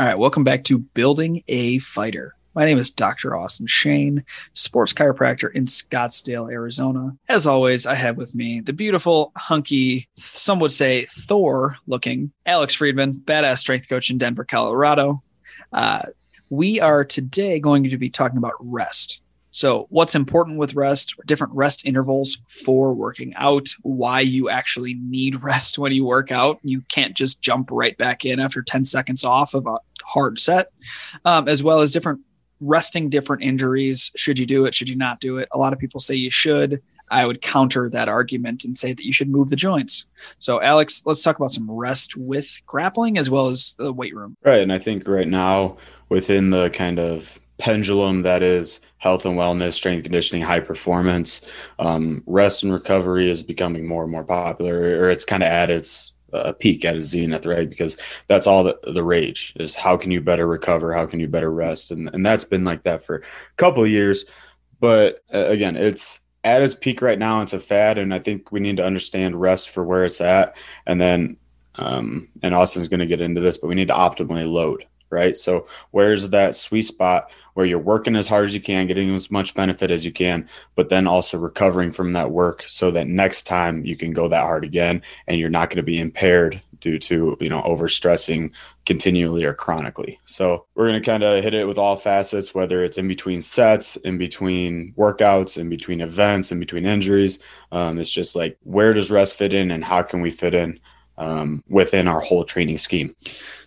All right, welcome back to Building a Fighter. My name is Dr. Austin Shane, sports chiropractor in Scottsdale, Arizona. As always, I have with me the beautiful, hunky, some would say Thor looking Alex Friedman, badass strength coach in Denver, Colorado. Uh, we are today going to be talking about rest. So, what's important with rest, different rest intervals for working out, why you actually need rest when you work out. You can't just jump right back in after 10 seconds off of a hard set, um, as well as different resting different injuries. Should you do it? Should you not do it? A lot of people say you should. I would counter that argument and say that you should move the joints. So, Alex, let's talk about some rest with grappling as well as the weight room. Right. And I think right now, within the kind of pendulum that is health and wellness, strength conditioning, high performance. Um, rest and recovery is becoming more and more popular, or it's kind of at its uh, peak, at its zenith, right? Because that's all the, the rage is how can you better recover? How can you better rest? And, and that's been like that for a couple years. But uh, again, it's at its peak right now. It's a fad. And I think we need to understand rest for where it's at. And then, um, and Austin's going to get into this, but we need to optimally load right? So where's that sweet spot where you're working as hard as you can, getting as much benefit as you can, but then also recovering from that work so that next time you can go that hard again and you're not going to be impaired due to, you know, overstressing continually or chronically. So we're going to kind of hit it with all facets, whether it's in between sets, in between workouts, in between events, in between injuries. Um, it's just like, where does rest fit in and how can we fit in um, within our whole training scheme?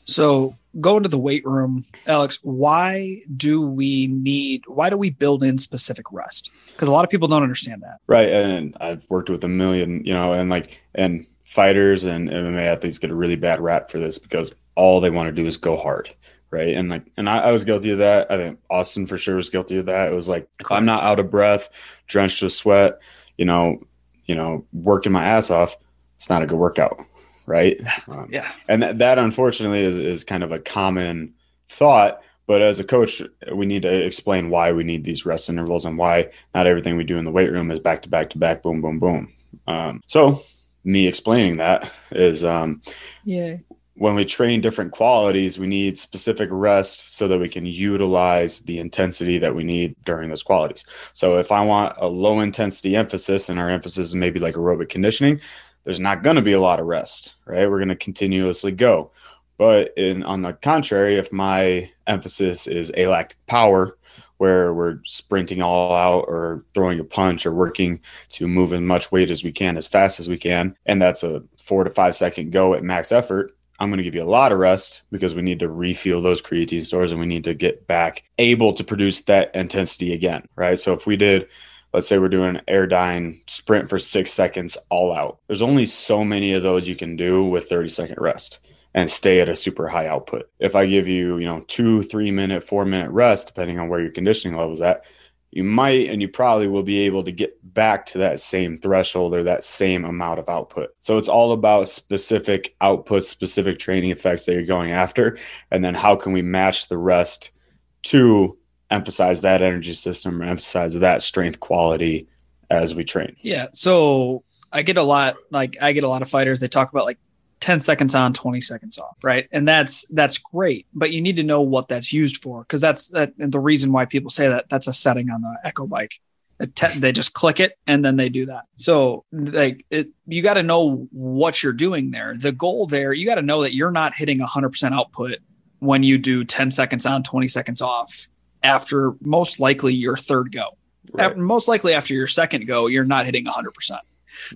So go into the weight room, Alex, why do we need, why do we build in specific rest? Because a lot of people don't understand that. Right. And I've worked with a million, you know, and like, and fighters and MMA athletes get a really bad rap for this because all they want to do is go hard. Right. And like, and I, I was guilty of that. I think Austin for sure was guilty of that. It was like, if I'm not out of breath, drenched with sweat, you know, you know, working my ass off, it's not a good workout right? Um, yeah. And that, that unfortunately is, is kind of a common thought. But as a coach, we need to explain why we need these rest intervals and why not everything we do in the weight room is back to back to back, boom, boom, boom. Um, so, me explaining that is um, yeah. when we train different qualities, we need specific rest so that we can utilize the intensity that we need during those qualities. So, if I want a low intensity emphasis and our emphasis is maybe like aerobic conditioning, there's not going to be a lot of rest, right? We're going to continuously go. But in on the contrary, if my emphasis is alactic power, where we're sprinting all out or throwing a punch or working to move as much weight as we can as fast as we can, and that's a four to five second go at max effort, I'm going to give you a lot of rest because we need to refuel those creatine stores and we need to get back able to produce that intensity again, right? So if we did let's say we're doing Airdyne sprint for six seconds all out. There's only so many of those you can do with 30 second rest and stay at a super high output. If I give you, you know, two, three minute, four minute rest, depending on where your conditioning level is at, you might and you probably will be able to get back to that same threshold or that same amount of output. So it's all about specific output, specific training effects that you're going after. And then how can we match the rest to emphasize that energy system or emphasize that strength quality as we train. Yeah. So I get a lot like I get a lot of fighters they talk about like 10 seconds on 20 seconds off right and that's that's great but you need to know what that's used for because that's that, the reason why people say that that's a setting on the echo bike they just click it and then they do that so like it, you got to know what you're doing there the goal there you got to know that you're not hitting 100% output when you do 10 seconds on 20 seconds off after most likely your third go. Right. most likely after your second go, you're not hitting 100%. No.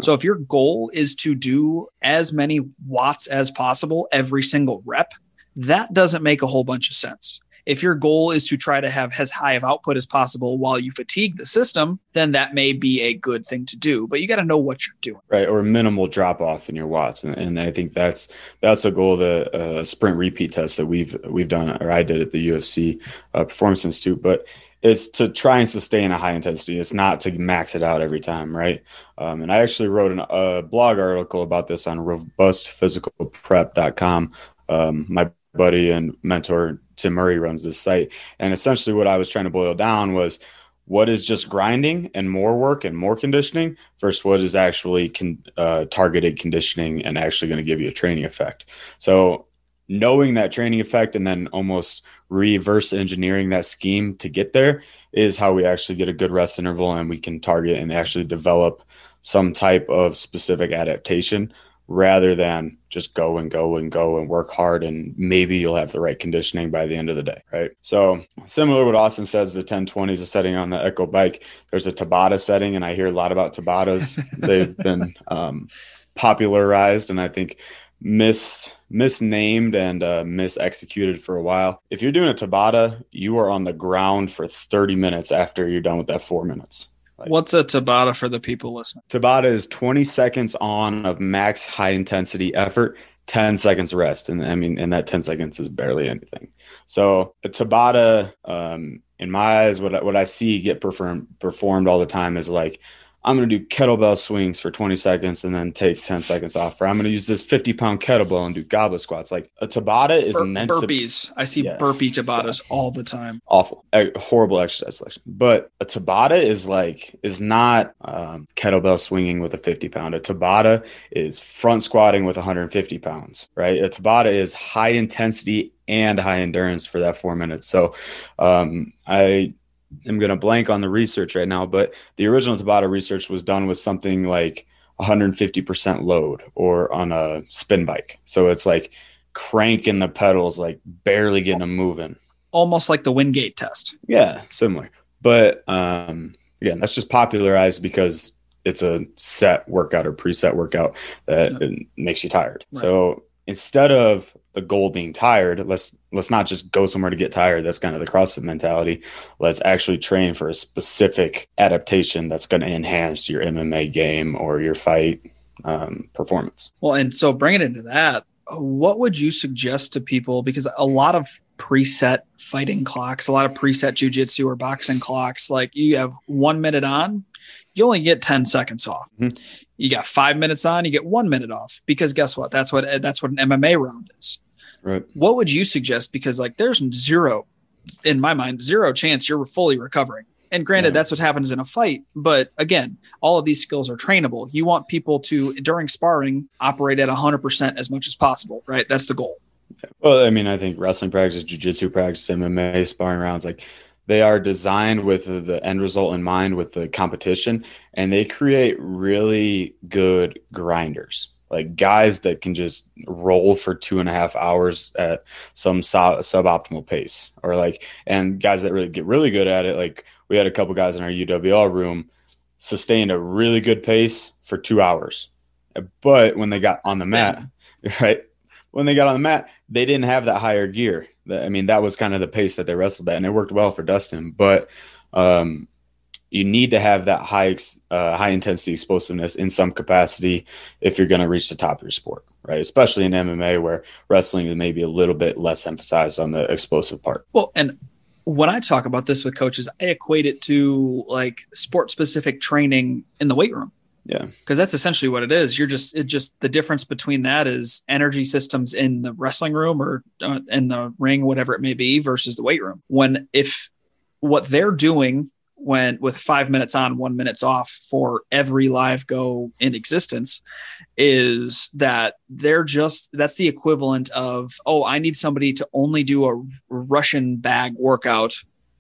So if your goal is to do as many watts as possible every single rep, that doesn't make a whole bunch of sense. If your goal is to try to have as high of output as possible while you fatigue the system, then that may be a good thing to do. But you got to know what you're doing, right? Or minimal drop off in your watts, and, and I think that's that's a goal. The uh, sprint repeat test that we've we've done, or I did at the UFC uh, Performance Institute, but it's to try and sustain a high intensity. It's not to max it out every time, right? Um, and I actually wrote an, a blog article about this on robustphysicalprep.com. Um, my buddy and mentor Tim Murray runs this site. And essentially, what I was trying to boil down was what is just grinding and more work and more conditioning versus what is actually con- uh, targeted conditioning and actually going to give you a training effect. So knowing that training effect and then almost reverse engineering that scheme to get there is how we actually get a good rest interval and we can target and actually develop some type of specific adaptation rather than just go and go and go and work hard and maybe you'll have the right conditioning by the end of the day right? So similar to what austin says the 1020 is a setting on the echo bike. There's a tabata setting and i hear a lot about tabatas. They've been um, popularized and i think mis misnamed and uh, misexecuted for a while. If you're doing a tabata you are on the ground for 30 minutes after you're done with that four minutes like, What's a Tabata for the people listening? Tabata is 20 seconds on of max high intensity effort, 10 seconds rest. And I mean, and that 10 seconds is barely anything. So a Tabata, um, in my eyes, what, what I see get performed performed all the time is like I'm going to do kettlebell swings for 20 seconds and then take 10 seconds off. Or I'm going to use this 50 pound kettlebell and do goblet squats. Like a Tabata is Bur- meant burpees. To, I see yeah, burpee Tabatas all the time. Awful, a horrible exercise selection. But a Tabata is like is not um, kettlebell swinging with a 50 pound. A Tabata is front squatting with 150 pounds. Right. A Tabata is high intensity and high endurance for that four minutes. So um, I am going to blank on the research right now, but the original Tabata research was done with something like 150% load or on a spin bike. So it's like cranking the pedals, like barely getting them moving. Almost like the Wingate test. Yeah, similar. But um, again, that's just popularized because it's a set workout or preset workout that yeah. makes you tired. Right. So instead of the goal being tired let's let's not just go somewhere to get tired. That's kind of the crossfit mentality. Let's actually train for a specific adaptation that's going to enhance your mma game or your fight um, performance. Well and so bringing it into that what would you suggest to people? Because a lot of preset fighting clocks a lot of preset jujitsu or boxing clocks like you have one minute on you only get 10 seconds off. Mm-hmm. You got five minutes on, you get one minute off because guess what? That's what that's what an MMA round is. Right. What would you suggest? Because like there's zero, in my mind, zero chance you're fully recovering. And granted, yeah. that's what happens in a fight. But again, all of these skills are trainable. You want people to, during sparring, operate at 100% as much as possible, right? That's the goal. Well, I mean, I think wrestling practice, jiu-jitsu practice, MMA, sparring rounds, like they are designed with the end result in mind with the competition and they create really good grinders like guys that can just roll for two and a half hours at some sub- suboptimal pace or like and guys that really get really good at it like we had a couple guys in our uwl room sustained a really good pace for two hours but when they got on the mat right when they got on the mat they didn't have that higher gear I mean, that was kind of the pace that they wrestled at, and it worked well for Dustin. But um, you need to have that high uh, high intensity explosiveness in some capacity if you're going to reach the top of your sport, right? Especially in MMA, where wrestling is maybe a little bit less emphasized on the explosive part. Well, and when I talk about this with coaches, I equate it to like sport specific training in the weight room. Yeah. Because that's essentially what it is. You're just, it just, the difference between that is energy systems in the wrestling room or uh, in the ring, whatever it may be, versus the weight room. When, if what they're doing when with five minutes on, one minutes off for every live go in existence is that they're just, that's the equivalent of, oh, I need somebody to only do a Russian bag workout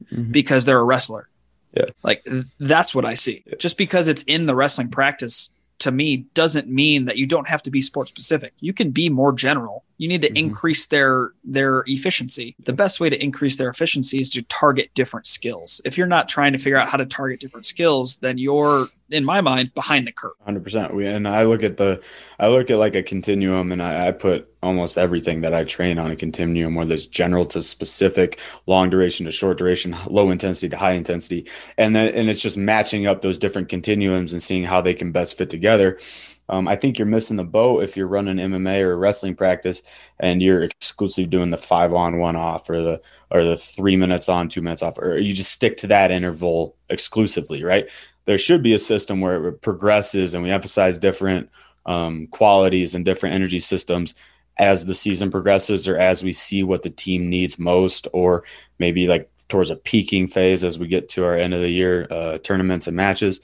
mm-hmm. because they're a wrestler yeah. Like that's what I see. Yeah. Just because it's in the wrestling practice to me doesn't mean that you don't have to be sport specific. You can be more general. You need to mm-hmm. increase their their efficiency. The best way to increase their efficiency is to target different skills. If you're not trying to figure out how to target different skills, then you're in my mind behind the curve 100% we and i look at the i look at like a continuum and I, I, put almost everything that i train on a continuum whether it's general to specific long duration to short duration low intensity to high intensity and then and it's just matching up those different continuums and seeing how they can best fit together um, I think you're missing the boat if you're running MMA or wrestling practice and you're exclusively doing the five on one off or the or the three minutes on two minutes off or you just stick to that interval exclusively, right? there should be a system where it progresses and we emphasize different um, qualities and different energy systems as the season progresses or as we see what the team needs most or maybe like towards a peaking phase as we get to our end of the year uh, tournaments and matches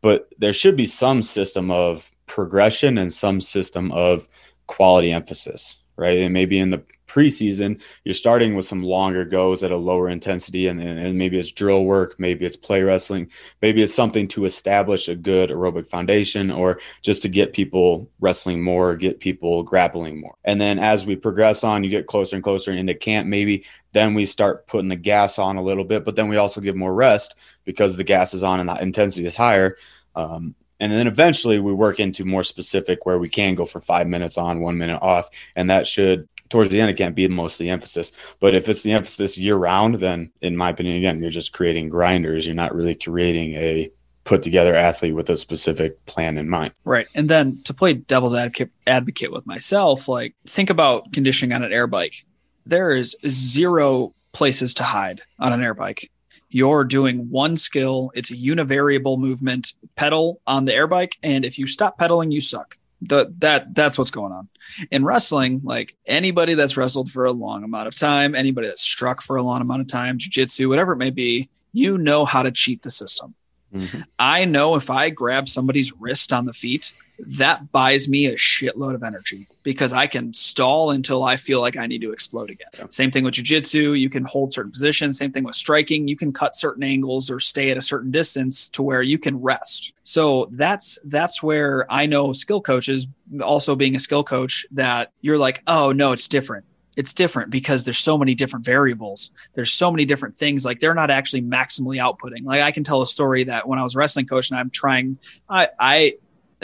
but there should be some system of progression and some system of quality emphasis right and maybe in the preseason, you're starting with some longer goes at a lower intensity, and, and maybe it's drill work, maybe it's play wrestling, maybe it's something to establish a good aerobic foundation, or just to get people wrestling more, get people grappling more. And then as we progress on, you get closer and closer into camp, maybe then we start putting the gas on a little bit, but then we also give more rest because the gas is on and the intensity is higher. Um, and then eventually we work into more specific where we can go for five minutes on, one minute off. And that should, towards the end, it can't be most of the emphasis. But if it's the emphasis year round, then in my opinion, again, you're just creating grinders. You're not really creating a put together athlete with a specific plan in mind. Right. And then to play devil's advocate, advocate with myself, like think about conditioning on an air bike. There is zero places to hide on an air bike you're doing one skill. It's a univariable movement, pedal on the air bike, and if you stop pedaling, you suck. The, that that's what's going on in wrestling. Like anybody that's wrestled for a long amount of time, anybody that's struck for a long amount of time, jujitsu, whatever it may be, you know how to cheat the system. Mm-hmm. I know if I grab somebody's wrist on the feet, that buys me a shitload of energy because I can stall until I feel like I need to explode again. Yeah. Same thing with jujitsu. You can hold certain positions. Same thing with striking. You can cut certain angles or stay at a certain distance to where you can rest. So that's that's where I know skill coaches, also being a skill coach, that you're like, oh no, it's different it's different because there's so many different variables. There's so many different things. Like they're not actually maximally outputting. Like I can tell a story that when I was wrestling coach and I'm trying, I, I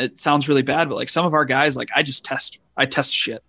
it sounds really bad, but like some of our guys, like I just test, I test shit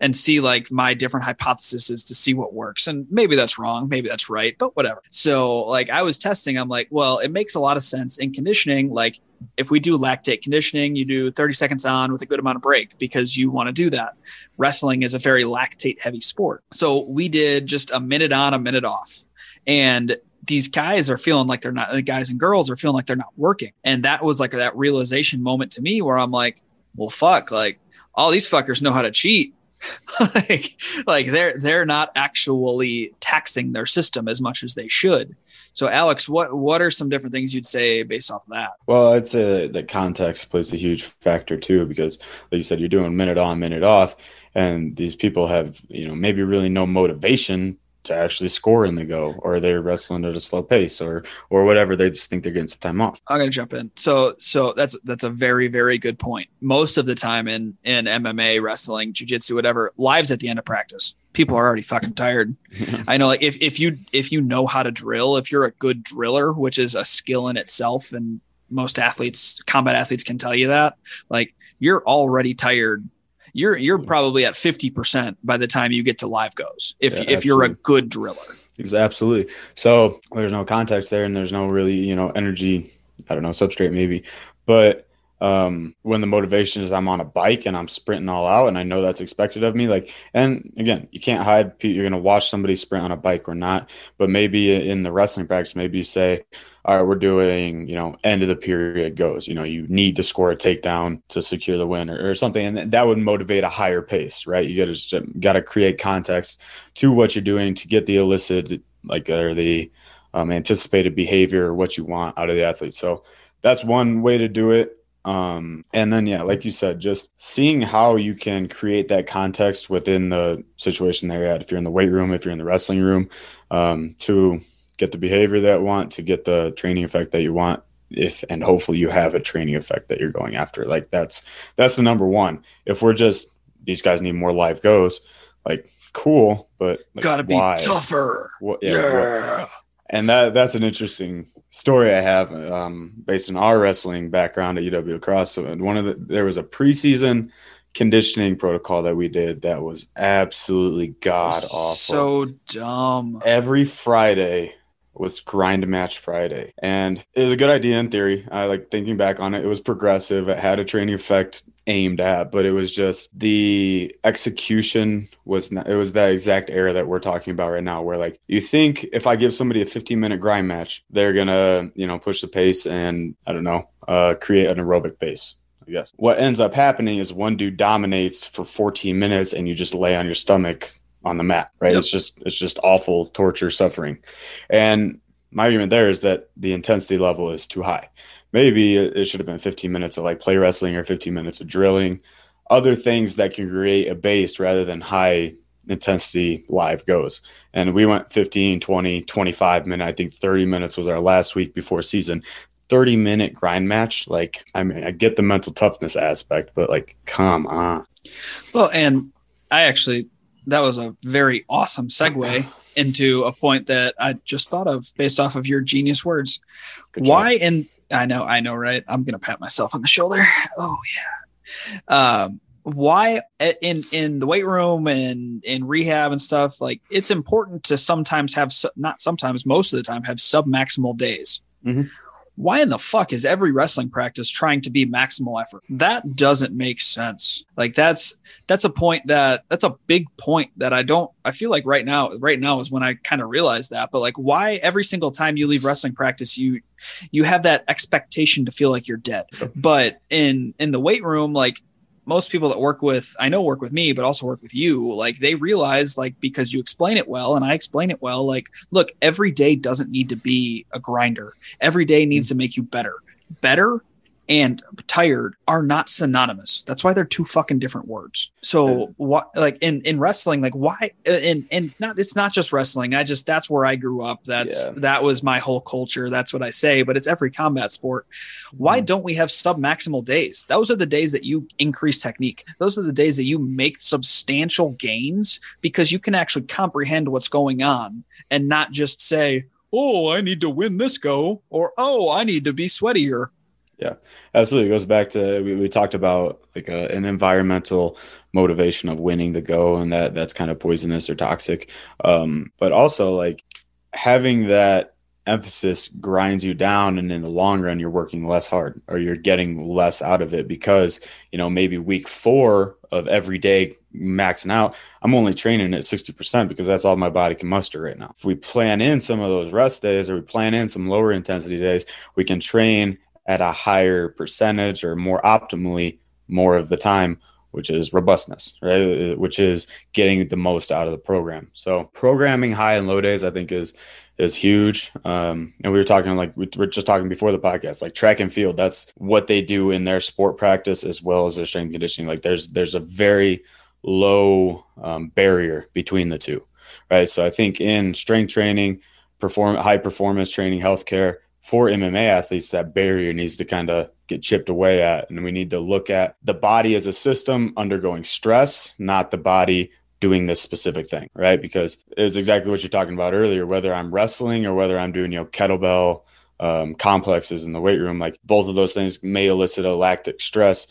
and see like my different hypotheses to see what works. And maybe that's wrong, maybe that's right, but whatever. So like I was testing, I'm like, well, it makes a lot of sense in conditioning. Like if we do lactate conditioning, you do 30 seconds on with a good amount of break because you want to do that. Wrestling is a very lactate heavy sport. So we did just a minute on, a minute off. And these guys are feeling like they're not the guys and girls are feeling like they're not working. And that was like that realization moment to me where i'm like well fuck like all these fuckers know how to cheat. Like like they're they're not actually taxing their system as much as they should. So alex what what are some different things you'd say based off of that? Well i'd say that context plays a huge factor too because like you said you're doing minute on minute off and these people have you know maybe really no motivation to actually score in the go or they're wrestling at a slow pace or or whatever they just think they're getting some time off. I'm gonna jump in. So so that's that's a very very good point. Most of the time in in mma wrestling jiu-jitsu whatever lives at the end of practice. People are already fucking tired. I know like if, if you if you know how to drill if you're a good driller which is a skill in itself and most athletes combat athletes can tell you that like you're already tired you're you're probably at 50% by the time you get to live goes if yeah, if you're a good driller. Absolutely. So there's no context there and there's no really you know energy i don't know substrate maybe but um, when the motivation is I'm on a bike and I'm sprinting all out and I know that's expected of me. Like, and again, you can't hide, you're going to watch somebody sprint on a bike or not, but maybe in the wrestling practice, maybe you say, all right, we're doing, you know, end of the period goes, you know, you need to score a takedown to secure the win or, or something. And that would motivate a higher pace, right? You got to got to create context to what you're doing to get the elicit, like, or the um, anticipated behavior or what you want out of the athlete. So that's one way to do it. Um, and then, yeah, like you said, just seeing how you can create that context within the situation they're at. If you're in the weight room, if you're in the wrestling room, um, to get the behavior that you want, to get the training effect that you want. If and hopefully you have a training effect that you're going after. Like that's that's the number one. If we're just these guys need more live goes, like cool, but like, gotta be why? tougher. What, yeah. yeah. What, and that that's an interesting story I have um, based on our wrestling background at UW Cross. So one of the there was a preseason conditioning protocol that we did that was absolutely god awful. So dumb. Every Friday was grind match Friday. And it was a good idea in theory. I like thinking back on it, it was progressive. It had a training effect aimed at, but it was just the execution was not, it was that exact error that we're talking about right now, where like you think if I give somebody a 15 minute grind match, they're gonna, you know, push the pace and I don't know, uh, create an aerobic base. I guess what ends up happening is one dude dominates for 14 minutes and you just lay on your stomach on the mat, right? Yep. It's just it's just awful torture, suffering. And my argument there is that the intensity level is too high. Maybe it should have been 15 minutes of like play wrestling or 15 minutes of drilling, other things that can create a base rather than high intensity live goes. And we went 15, 20, 25 minutes. I think 30 minutes was our last week before season. 30 minute grind match. Like, I mean, I get the mental toughness aspect, but like, come on. Well, and I actually, that was a very awesome segue into a point that I just thought of based off of your genius words. Good Why? in? I know, I know, right? I'm going to pat myself on the shoulder. Oh, yeah. Um, why in in the weight room and in rehab and stuff like it's important to sometimes have not sometimes most of the time have sub maximal days mm-hmm why in the fuck is every wrestling practice trying to be maximal effort? That doesn't make sense. Like that's that's a point that that's a big point that I don't I feel like right now right now is when I kind of realize that. But like why every single time you leave wrestling practice you you have that expectation to feel like you're dead. But in in the weight room like most people that work with i know work with me but also work with you like they realize like because you explain it well and i explain it well like look every day doesn't need to be a grinder. Every day needs mm. to make you better. Better and tired are not synonymous. That's why they're two fucking different words. So what like in in wrestling like why and and not it's not just wrestling. I just that's where I grew up. That's yeah. that was my whole culture. That's what I say, but it's every combat sport. Why mm. don't we have sub maximal days? Those are the days that you increase technique. Those are the days that you make substantial gains because you can actually comprehend what's going on and not just say, "Oh, I need to win this go," or "Oh, I need to be sweatier." Yeah, absolutely. It goes back to we, we talked about like a, an environmental motivation of winning the go, and that that's kind of poisonous or toxic. Um, but also like having that emphasis grinds you down, and in the long run, you're working less hard or you're getting less out of it because you know maybe week four of every day maxing out, I'm only training at 60% because that's all my body can muster right now. If we plan in some of those rest days or we plan in some lower intensity days, we can train at a higher percentage or more optimally more of the time which is robustness right? Which is getting the most out of the program. So programming high and low days i think is is huge. Um, and we were talking like we were just talking before the podcast like track and field that's what they do in their sport practice as well as their strength conditioning. Like there's there's a very low um, barrier between the two right? So i think in strength training perform high performance training healthcare for MMA athletes, that barrier needs to kind of get chipped away at. And we need to look at the body as a system undergoing stress, not the body doing this specific thing, right? Because it's exactly what you're talking about earlier, whether I'm wrestling or whether I'm doing, you know, kettlebell um, complexes in the weight room, like both of those things may elicit a lactic stress.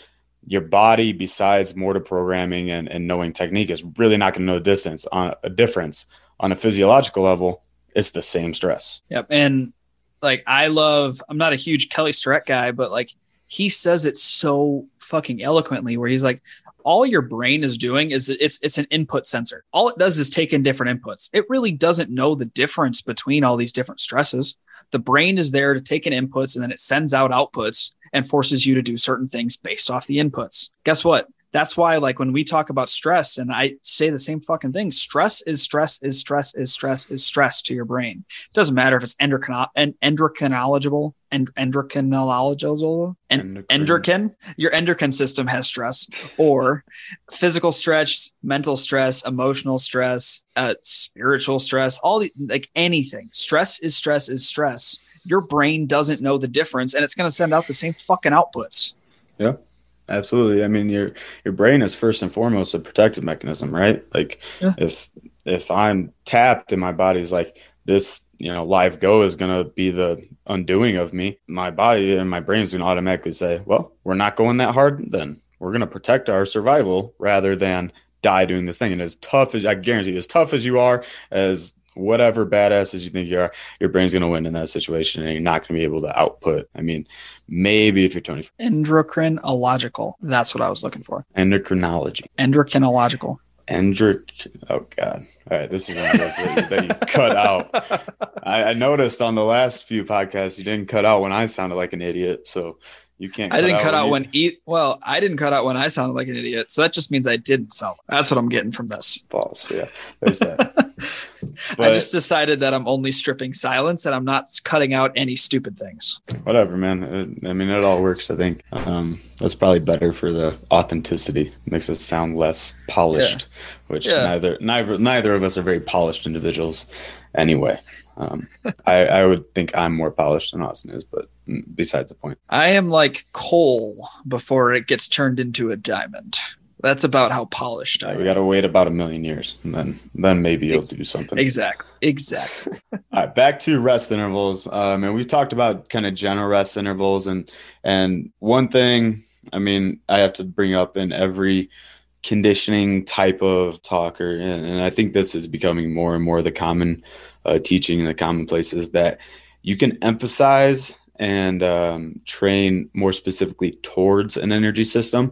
Your body, besides motor programming and, and knowing technique, is really not going to know the distance on a difference on a physiological level. It's the same stress. Yep. And like I love I'm not a huge Kelly Starrett guy, but like he says it so fucking eloquently where he's like all your brain is doing is it's it's an input sensor. All it does is take in different inputs. It really doesn't know the difference between all these different stresses. The brain is there to take in inputs and then it sends out outputs and forces you to do certain things based off the inputs. Guess what? That's why like when we talk about stress and i say the same fucking thing stress is stress is stress is stress is stress to your brain. It doesn't matter if it's endocrino- and endocrinological and endocrinological and endocrine. your endocrine system has stress or physical stress mental stress emotional stress uh, spiritual stress all the like anything. Stress is stress is stress. Your brain doesn't know the difference and it's going to send out the same fucking outputs. Yeah Absolutely. I mean, your your brain is first and foremost a protective mechanism, right? Like yeah. if if I'm tapped and my body's like this, you know, live go is going to be the undoing of me, my body and my brain is going to automatically say, well, we're not going that hard then. We're going to protect our survival rather than die doing this thing. And as tough as I guarantee, as tough as you are, as whatever badasses you think you are, your brain's going to win in that situation and you're not going to be able to output. I mean, maybe if you're 20. Endocrinological. That's what I was looking for. Endocrinology. Endocrinological. Endrick. Oh God! All right, this is one of those that, that you cut out. I, I, noticed on the last few podcasts you didn't cut out when I sounded like an idiot. So you can't. I didn't cut out when, you... eat. Well, I didn't cut out when I sounded like an idiot. So that just means I didn't sound. That's what I'm getting from this. False. Yeah, there's that. I just decided that I'm only stripping silence and I'm not cutting out any stupid things. Whatever, man. I mean, it all works. I think um, that's probably better for the authenticity. It makes us sound less polished, yeah. which yeah. neither neither neither of us are very polished individuals, anyway. Um, I, I would think I'm more polished than Austin is, but besides the point. I am like coal before it gets turned into a diamond. That's about how polished I. We got to wait about a million years, and then then maybe you'll Ex- do something. Exactly. Exactly. All right, back to rest intervals. Um, and we've talked about kind of general rest intervals, and and one thing, I mean, I have to bring up in every conditioning type of talker, and, and I think this is becoming more and more the common uh, teaching in the commonplace is that you can emphasize and um, train more specifically towards an energy system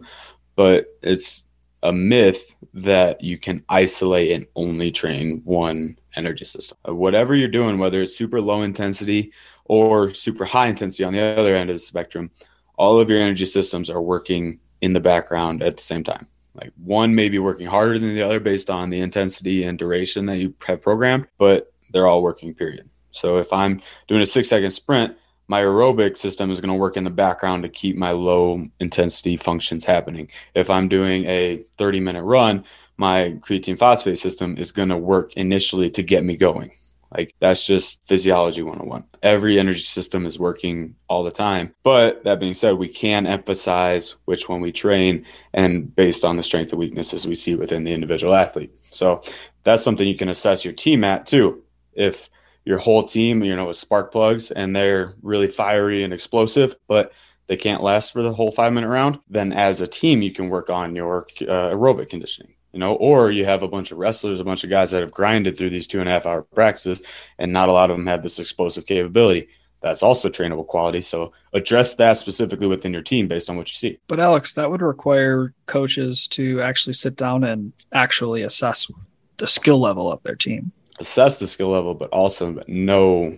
but it's a myth that you can isolate and only train one energy system. Uh, whatever you're doing, whether it's super low intensity or super high intensity on the other end of the spectrum, all of your energy systems are working in the background at the same time. Like one may be working harder than the other based on the intensity and duration that you have programmed, but they're all working, period. So if I'm doing a six second sprint, my aerobic system is going to work in the background to keep my low intensity functions happening. If I'm doing a 30 minute run, my creatine phosphate system is going to work initially to get me going. Like that's just physiology 101. Every energy system is working all the time. But that being said, we can emphasize which one we train and based on the strengths and weaknesses we see within the individual athlete. So that's something you can assess your team at too. If your whole team, you know, with spark plugs and they're really fiery and explosive, but they can't last for the whole five minute round, then as a team, you can work on your uh, aerobic conditioning, you know, or you have a bunch of wrestlers, a bunch of guys that have grinded through these two and a half hour practices, and not a lot of them have this explosive capability. That's also trainable quality. So address that specifically within your team based on what you see. But Alex, that would require coaches to actually sit down and actually assess the skill level of their team assess the skill level, but also know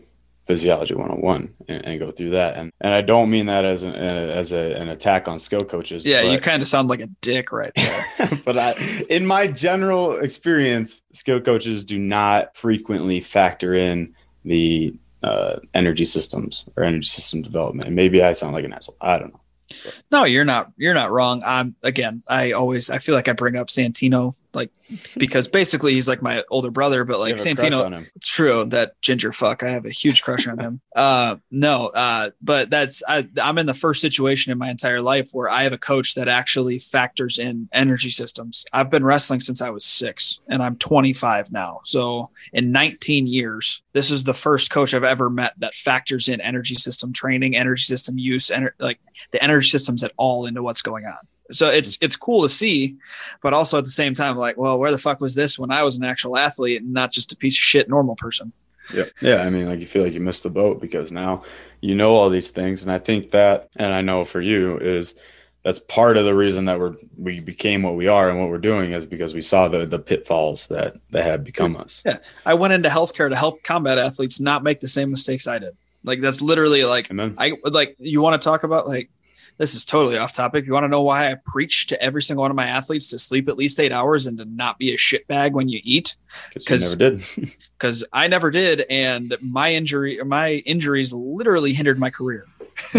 physiology 101 and, and go through that. And and I don't mean that as an as a, an attack on skill coaches. Yeah, but, you kind of sound like a dick right there. but I, in my general experience, skill coaches do not frequently factor in the uh, energy systems or energy system development. And maybe I sound like an asshole. I don't know. No, you're not. You're not wrong. I'm again. I always. I feel like I bring up Santino like because basically he's like my older brother, but like Santino, it's true that ginger fuck. I have a huge crush on him. Uh, no, uh, but that's I, I'm in the first situation in my entire life where I have a coach that actually factors in energy systems. I've been wrestling since I was six, and I'm 25 now. So in 19 years, this is the first coach I've ever met that factors in energy system training, energy system use, and like the energy systems at all into what's going on. So it's it's cool to see, but also at the same time, like, well, where the fuck was this when I was an actual athlete and not just a piece of shit normal person? Yeah, yeah. I mean, like you feel like you missed the boat because now you know all these things, and I think that, and I know for you is that's part of the reason that we're we became what we are and what we're doing is because we saw the the pitfalls that that had become us. Yeah, I went into healthcare to help combat athletes not make the same mistakes I did. Like that's literally like Amen. I like you want to talk about like this is totally off topic. You want to know why I preach to every single one of my athletes to sleep at least eight hours and to not be a shitbag when you eat? Because never did. Because I never did, and my injury, my injuries, literally hindered my career.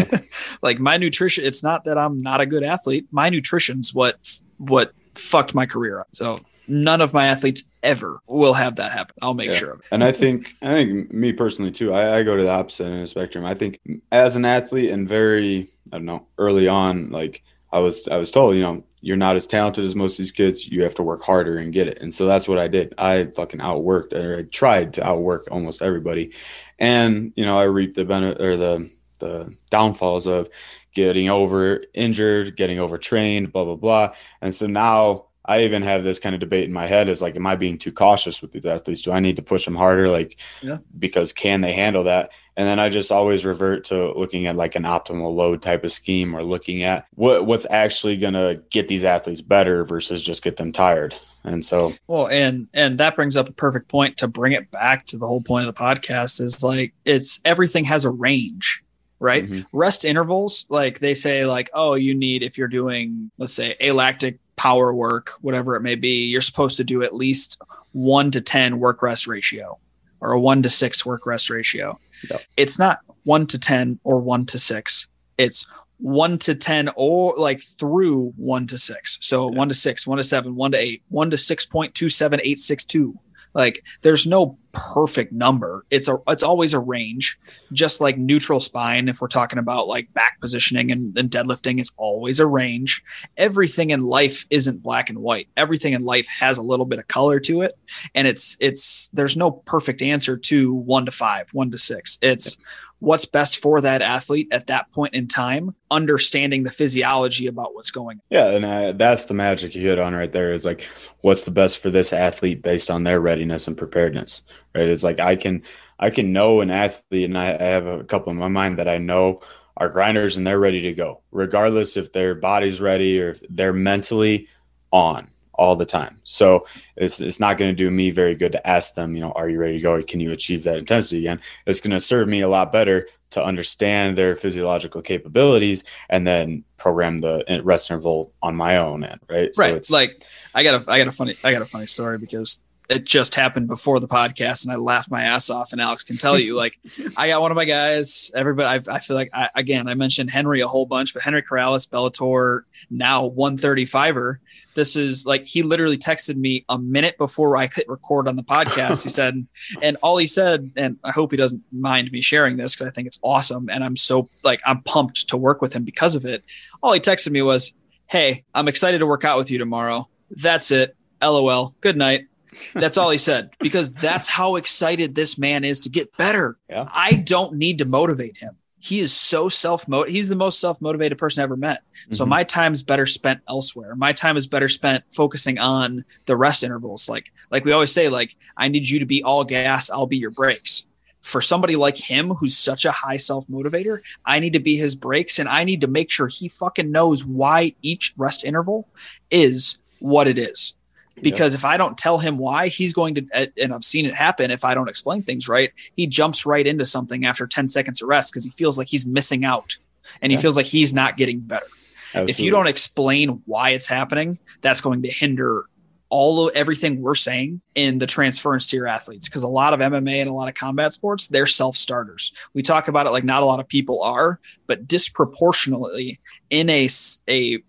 like my nutrition, it's not that I'm not a good athlete. My nutrition's what what fucked my career up. So none of my athletes ever will have that happen. I'll make yeah. sure of it. and I think, I think me personally too, I, I go to the opposite end of the spectrum. I think as an athlete and very I don't know, early on, like I was I was told, you know, you're not as talented as most of these kids. You have to work harder and get it. And so that's what I did. I fucking outworked or I tried to outwork almost everybody. And, you know, I reaped the benefit or the the downfalls of getting over injured, getting overtrained, blah, blah, blah. And so now I even have this kind of debate in my head is like, am I being too cautious with these athletes? Do I need to push them harder? Like, yeah. because can they handle that? And then I just always revert to looking at like an optimal load type of scheme or looking at what what's actually going to get these athletes better versus just get them tired. And so, well, and and that brings up a perfect point to bring it back to the whole point of the podcast is like it's everything has a range right? Mm-hmm. Rest intervals, like they say, like, oh, you need if you're doing, let's say, a alactic power work, whatever it may be, you're supposed to do at least one to 10 work rest ratio or a one to six work rest ratio. Yep. It's not one to 10 or one to six. It's one to 10 or like through one to six. So yeah. one to six, one to seven, one to eight, one to 6.27862. Like there's no perfect number. It's a it's always a range. Just like neutral spine, if we're talking about like back positioning and, and deadlifting, is always a range. Everything in life isn't black and white. Everything in life has a little bit of color to it. And it's it's there's no perfect answer to one to five, one to six. It's what's best for that athlete at that point in time, understanding the physiology about what's going on. Yeah, and uh, that's the magic you hit on right there is like what's the best for this athlete based on their readiness and preparedness, right? It's like I can I can know an athlete and I, I have a couple in my mind that I know are grinders and they're ready to go, regardless if their body's ready or if they're mentally on all the time. So it's, it's not going to do me very good to ask them, you know, are you ready to go? Can you achieve that intensity again? It's going to serve me a lot better to understand their physiological capabilities and then program the uh, rest interval on my own end. Right. Right. So like I got a, I got a funny, I got a funny story because it just happened before the podcast and I laughed my ass off and Alex can tell you like I got one of my guys everybody I, I feel like I, again I mentioned Henry a whole bunch but Henry Corrales Bellator now 135er this is like he literally texted me a minute before I hit record on the podcast he said and all he said and I hope he doesn't mind me sharing this because I think it's awesome and I'm so like I'm pumped to work with him because of it all he texted me was hey I'm excited to work out with you tomorrow that's it lol good night that's all he said because that's how excited this man is to get better. Yeah. I don't need to motivate him. He is so self motivated. He's the most self motivated person I ever met. Mm-hmm. So my time is better spent elsewhere. My time is better spent focusing on the rest intervals. Like like we always say, like I need you to be all gas. I'll be your brakes. For somebody like him, who's such a high self motivator, I need to be his brakes, and I need to make sure he fucking knows why each rest interval is what it is because if I don't tell him why, he's going to, and I've seen it happen. If I don't explain things right, he jumps right into something after 10 seconds of rest because he feels like he's missing out and he feels like he's not getting better. Absolutely. If you don't explain why it's happening, that's going to hinder all of everything we're saying in the transference to your athletes because a lot of MMA and a lot of combat sports they're self starters. We talk about it like not a lot of people are, but disproportionately in a a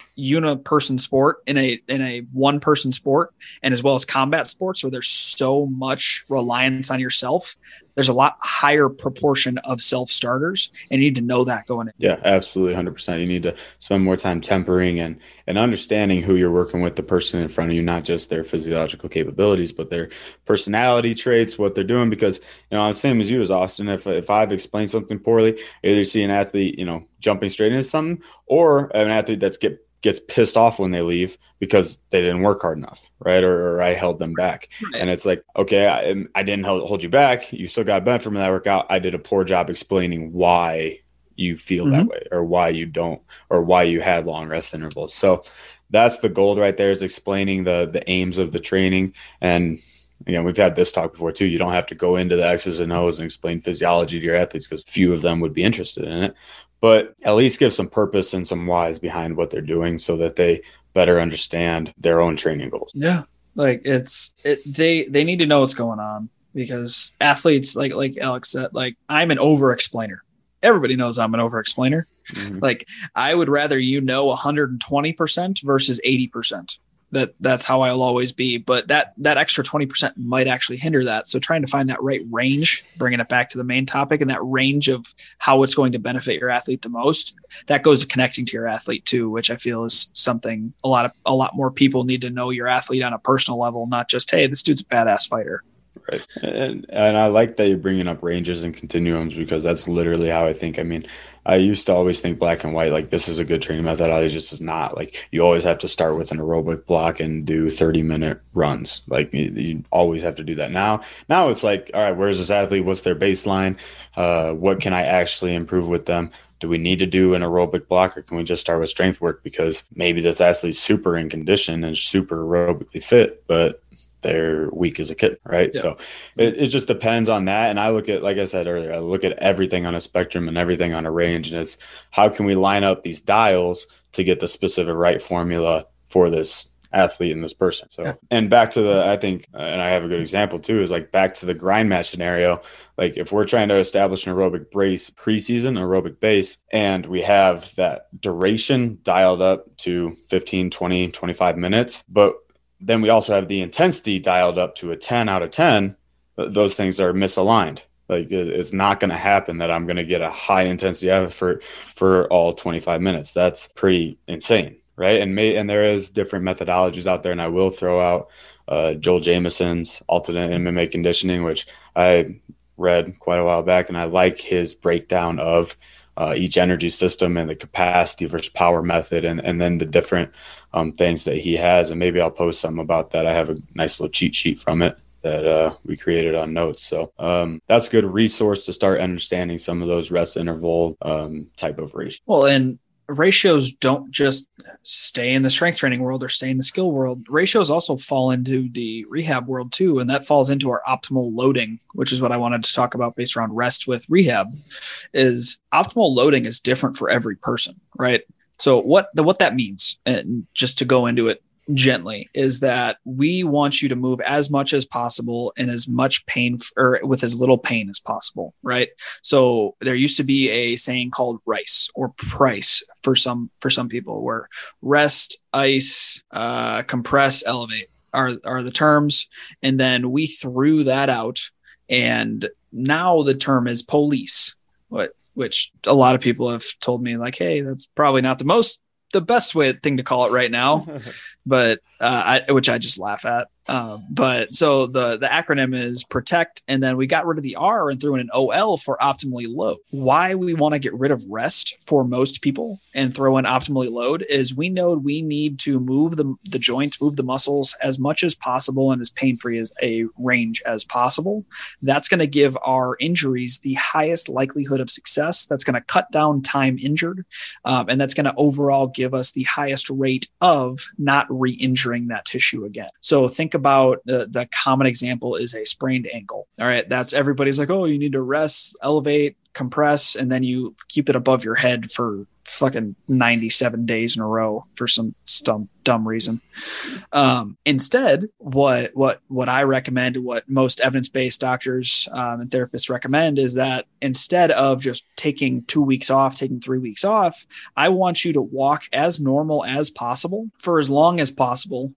person sport, in a in a one person sport, and as well as combat sports where there's so much reliance on yourself, there's a lot higher proportion of self starters, and you need to know that going in. Yeah, absolutely, hundred percent. You need to spend more time tempering and and understanding who you're working with, the person in front of you, not just their physiological capabilities, but their personality traits, what they're doing. Because you know, the same as you as Austin. If if I've explained something poorly, either see an athlete, you know, jumping straight into something, or an athlete that's get gets pissed off when they leave because they didn't work hard enough, right? Or, or I held them back. Right. And it's like, okay, I, I didn't hold, hold, you back. You still got benefit from that workout. I did a poor job explaining why you feel mm-hmm. that way or why you don't or why you had long rest intervals. So that's the gold right there is explaining the the aims of the training and again, we've had this talk before too. You don't have to go into the X's and O's and explain physiology to your athletes because few of them would be interested in it. But at least give some purpose and some whys behind what they're doing so that they better understand their own training goals. Yeah. Like it's it, they they need to know what's going on because athletes like like Alex said, like I'm an over explainer. Everybody knows I'm an over explainer. Mm-hmm. Like I would rather you know 120% versus 80% that that's how I'll always be. But that that extra twenty percent might actually hinder that. So trying to find that right range, bringing it back to the main topic, and that range of how it's going to benefit your athlete the most, that goes to connecting to your athlete too, which I feel is something a lot of a lot more people need to know your athlete on a personal level, not just hey, this dude's a badass fighter. Right. And, and I like that you're bringing up ranges and continuums because that's literally how I think. I mean, I used to always think black and white, like this is a good training methodology, just is not. Like you always have to start with an aerobic block and do 30 minute runs. Like you, you always have to do that. Now, now it's like, all right, where's this athlete? What's their baseline? Uh, what can I actually improve with them? do we need to do an aerobic block or can we just start with strength work because maybe this athlete's super in condition and super aerobically fit but they're weak as a kid, right? Yeah. So it, it just depends on that. And I look at, like I said earlier, I look at everything on a spectrum and everything on a range. And it's how can we line up these dials to get the specific right formula for this athlete and this person. So, yeah. and back to the, I think, uh, and I have a good example too, is like back to the grind match scenario. Like if we're trying to establish an aerobic brace preseason, aerobic base, and we have that duration dialed up to 15, 20, 25 minutes, but then we also have the intensity dialed up to a 10 out of 10, those things are misaligned. Like it's not going to happen that I'm going to get a high intensity effort for all 25 minutes. That's pretty insane right? And may and there is different methodologies out there, and I will throw out uh, Joel Jamieson's Ultimate MMA Conditioning, which I read quite a while back, and I like his breakdown of uh, each energy system and the capacity versus power method, and and then the different um, things that he has. And maybe I'll post some about that. I have a nice little cheat sheet from it that uh, we created on notes. So um, that's a good resource to start understanding some of those rest interval um, type of ratios. Well, and ratios don't just stay in the strength training world or stay in the skill world. Ratios also fall into the rehab world too, and that falls into our optimal loading, which is what I wanted to talk about based around rest with rehab. Is optimal loading is different for every person, right? So what the what that means, and just to go into it gently is that we want you to move as much as possible and as much pain or with as little pain as possible right? So there used to be a saying called rice or price for some for some people where rest ice uh, compress elevate are are the terms. And then we threw that out and now the term is police what which a lot of people have told me like hey that's probably not the most the best way thing to call it right now, but uh, I, which I just laugh at. Um, but so the the acronym is protect, and then we got rid of the R and threw in an OL for optimally load. Why we want to get rid of rest for most people and throw in optimally load is we know we need to move the the joints, move the muscles as much as possible and as pain free as a range as possible. That's going to give our injuries the highest likelihood of success. That's going to cut down time injured, um, and that's going to overall give us the highest rate of not re-injuring that tissue again. So think about the, the common example is a sprained ankle. All right, that's everybody's like, oh, you need to rest, elevate, compress, and then you keep it above your head for fucking 97 days in a row for some dumb dumb reason. Um, instead, what what what I recommend, what most evidence-based doctors um, and therapists recommend is that instead of just taking two weeks off, taking three weeks off, I want you to walk as normal as possible for as long as possible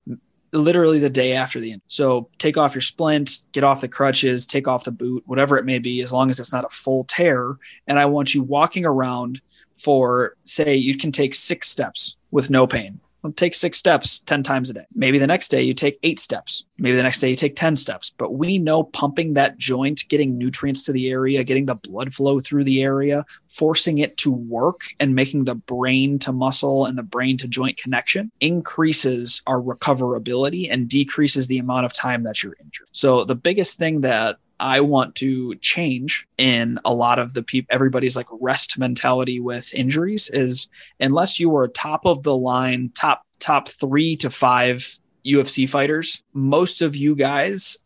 literally the day after the end. So take off your splint, get off the crutches, take off the boot, whatever it may be, as long as it's not a full tear. And I want you walking around for, say, you can take six steps with no pain. Well, take six steps 10 times a day. Maybe the next day you take eight steps. Maybe the next day you take 10 steps. But we know pumping that joint, getting nutrients to the area, getting the blood flow through the area, forcing it to work and making the brain to muscle and the brain to joint connection increases our recoverability and decreases the amount of time that you're injured. So the biggest thing that I want to change in a lot of the people, everybody's like rest mentality with injuries is unless you were top of the line, top, top three to five UFC fighters, most of you guys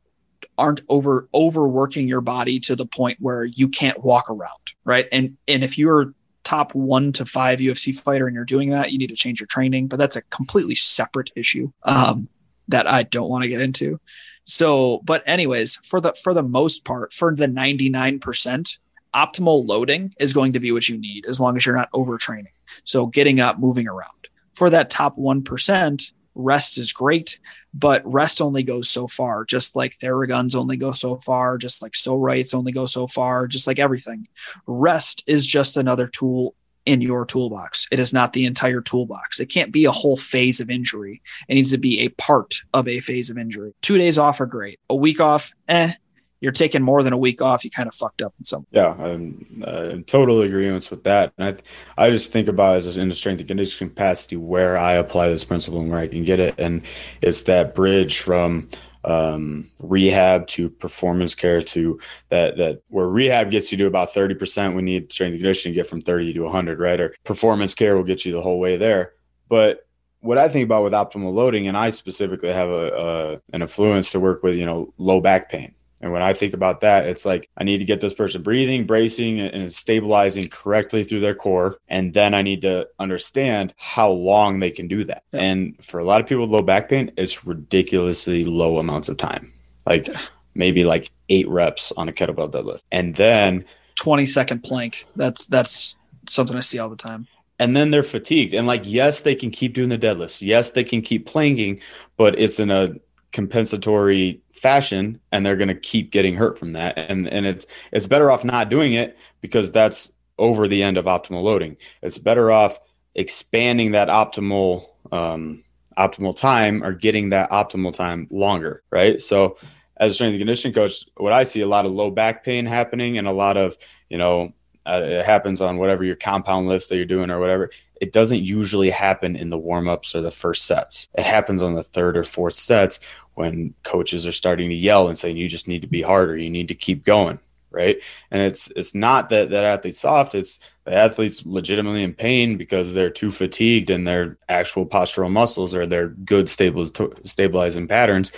aren't over overworking your body to the point where you can't walk around, right? And and if you're top one to five UFC fighter and you're doing that, you need to change your training. But that's a completely separate issue um, that I don't want to get into. So, but anyways, for the for the most part, for the 99%, optimal loading is going to be what you need as long as you're not overtraining. So, getting up, moving around. For that top 1%, rest is great, but rest only goes so far, just like Theraguns only go so far, just like So Rights only go so far, just like everything. Rest is just another tool in your toolbox. It is not the entire toolbox. It can't be a whole phase of injury. It needs to be a part of a phase of injury. Two days off are great. A week off, eh. You're taking more than a week off. You kind of fucked up in some. Yeah, I'm uh, in total agreement with that. And I, I just think about it as in the strength and conditioning capacity where I apply this principle and where I can get it, and it's that bridge from um, rehab to performance care to that that where rehab gets you to about 30% we need strength and conditioning to get from 30 to 100 right? Or performance care will get you the whole way there. But what I think about with optimal loading and I specifically have a, a an influence to work with you know low back pain And when I think about that, it's like I need to get this person breathing, bracing, and stabilizing correctly through their core. And then I need to understand how long they can do that. Yeah. And for a lot of people with low back pain, it's ridiculously low amounts of time. Like maybe like eight reps on a kettlebell deadlift. And then 20 second plank. That's that's something I see all the time. And then they're fatigued. And like, yes, they can keep doing the deadlifts. Yes, they can keep planking, but it's in a compensatory fashion and they're going to keep getting hurt from that. And and it's it's better off not doing it because that's over the end of optimal loading. It's better off expanding that optimal um, optimal time or getting that optimal time longer right? So as a strength and conditioning coach what i see a lot of low back pain happening and a lot of you know uh, it happens on whatever your compound lifts that you're doing or whatever it doesn't usually happen in the warm-ups or the first sets. It happens on the third or fourth sets when coaches are starting to yell and saying you just need to be harder. You need to keep going right? And it's it's not that that athlete's soft. It's the athlete's legitimately in pain because they're too fatigued and their actual postural muscles or their good stabiliz- stabilizing patterns.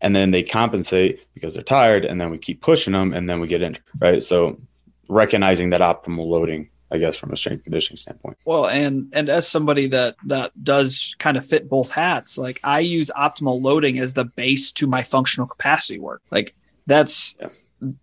And then they compensate because they're tired and then we keep pushing them and then we get injured right? So recognizing that optimal loading I guess from a strength conditioning standpoint. Well, and and as somebody that that does kind of fit both hats, like I use optimal loading as the base to my functional capacity work. Like that's yeah.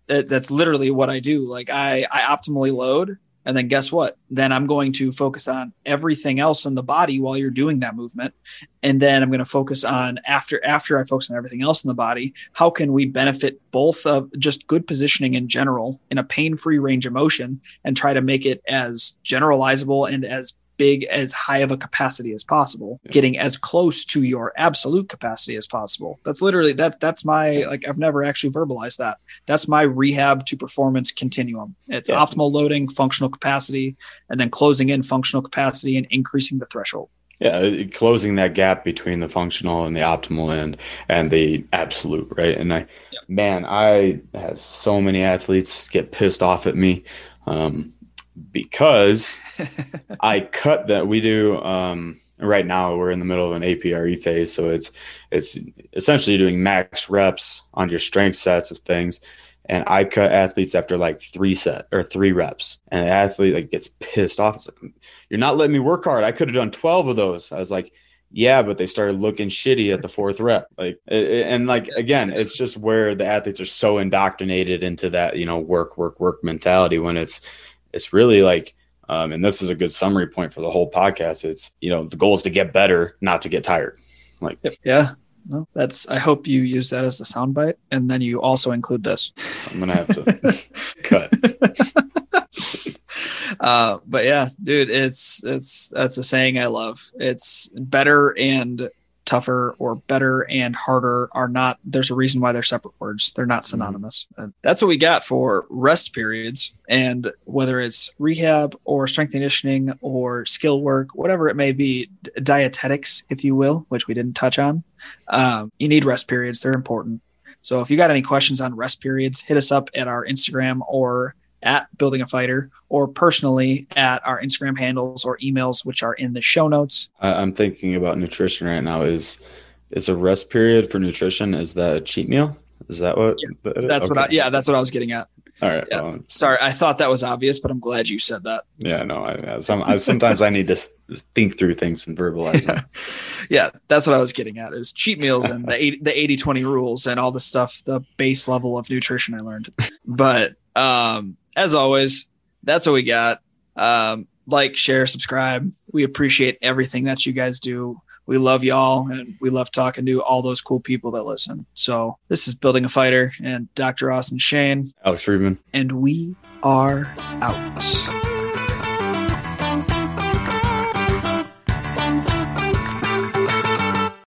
that, that's literally what I do. Like I I optimally load and then guess what? Then I'm going to focus on everything else in the body while you're doing that movement. And then I'm going to focus on after after I focus on everything else in the body, how can we benefit both of just good positioning in general in a pain-free range of motion and try to make it as generalizable and as big as high of a capacity as possible yeah. getting as close to your absolute capacity as possible. That's literally that that's my like i've never actually verbalized that. That's my rehab to performance continuum. It's yeah. optimal loading functional capacity and then closing in functional capacity and increasing the threshold. Yeah closing that gap between the functional and the optimal end and the absolute right? And i yeah. man i have so many athletes get pissed off at me. Um, because I cut that. We do um, right now. We're in the middle of an APRE phase, so it's it's essentially doing max reps on your strength sets of things. And I cut athletes after like three set or three reps, and the athlete like gets pissed off. It's like, "You're not letting me work hard. I could have done twelve of those." I was like, yeah, but they started looking shitty at the fourth rep. Like, and like again, it's just where the athletes are so indoctrinated into that you know work, work, work mentality when it's it's really like um, and this is a good summary point for the whole podcast. It's you know the goal is to get better not to get tired. Like yeah. Well, that's i hope you use that as the soundbite and then you also include this. I'm gonna have to cut. Uh but yeah dude it's it's that's a saying i love. It's better and tougher or better and harder are not there's a reason why they're separate words they're not mm-hmm. synonymous mm-hmm. that's what we got for rest periods and whether it's rehab or strength conditioning or skill work whatever it may be dietetics if you will which we didn't touch on um, you need rest periods they're important so if you got any questions on rest periods hit us up at our instagram or at Building a Fighter or personally at our Instagram handles or emails, which are in the show notes. I'm thinking about nutrition right now. Is is a rest period for nutrition? Is that a cheat meal? Is that what? Yeah, that's okay. what. I, yeah, that's what I was getting at. All right. Yeah. Well, Sorry, I thought that was obvious, but I'm glad you said that. Yeah, no. I, some, I, sometimes I need to think through things and verbalize yeah. yeah, that's what I was getting at. Is cheat meals and the 80, the 80 20 rules and all the stuff, the base level of nutrition I learned. But um, as always, that's what we got. Um, like, share, subscribe. We appreciate everything that you guys do. We love y'all and we love talking to all those cool people that listen. So, this is Building a Fighter and Dr. Austin Shane, Alex Friedman, and we are out.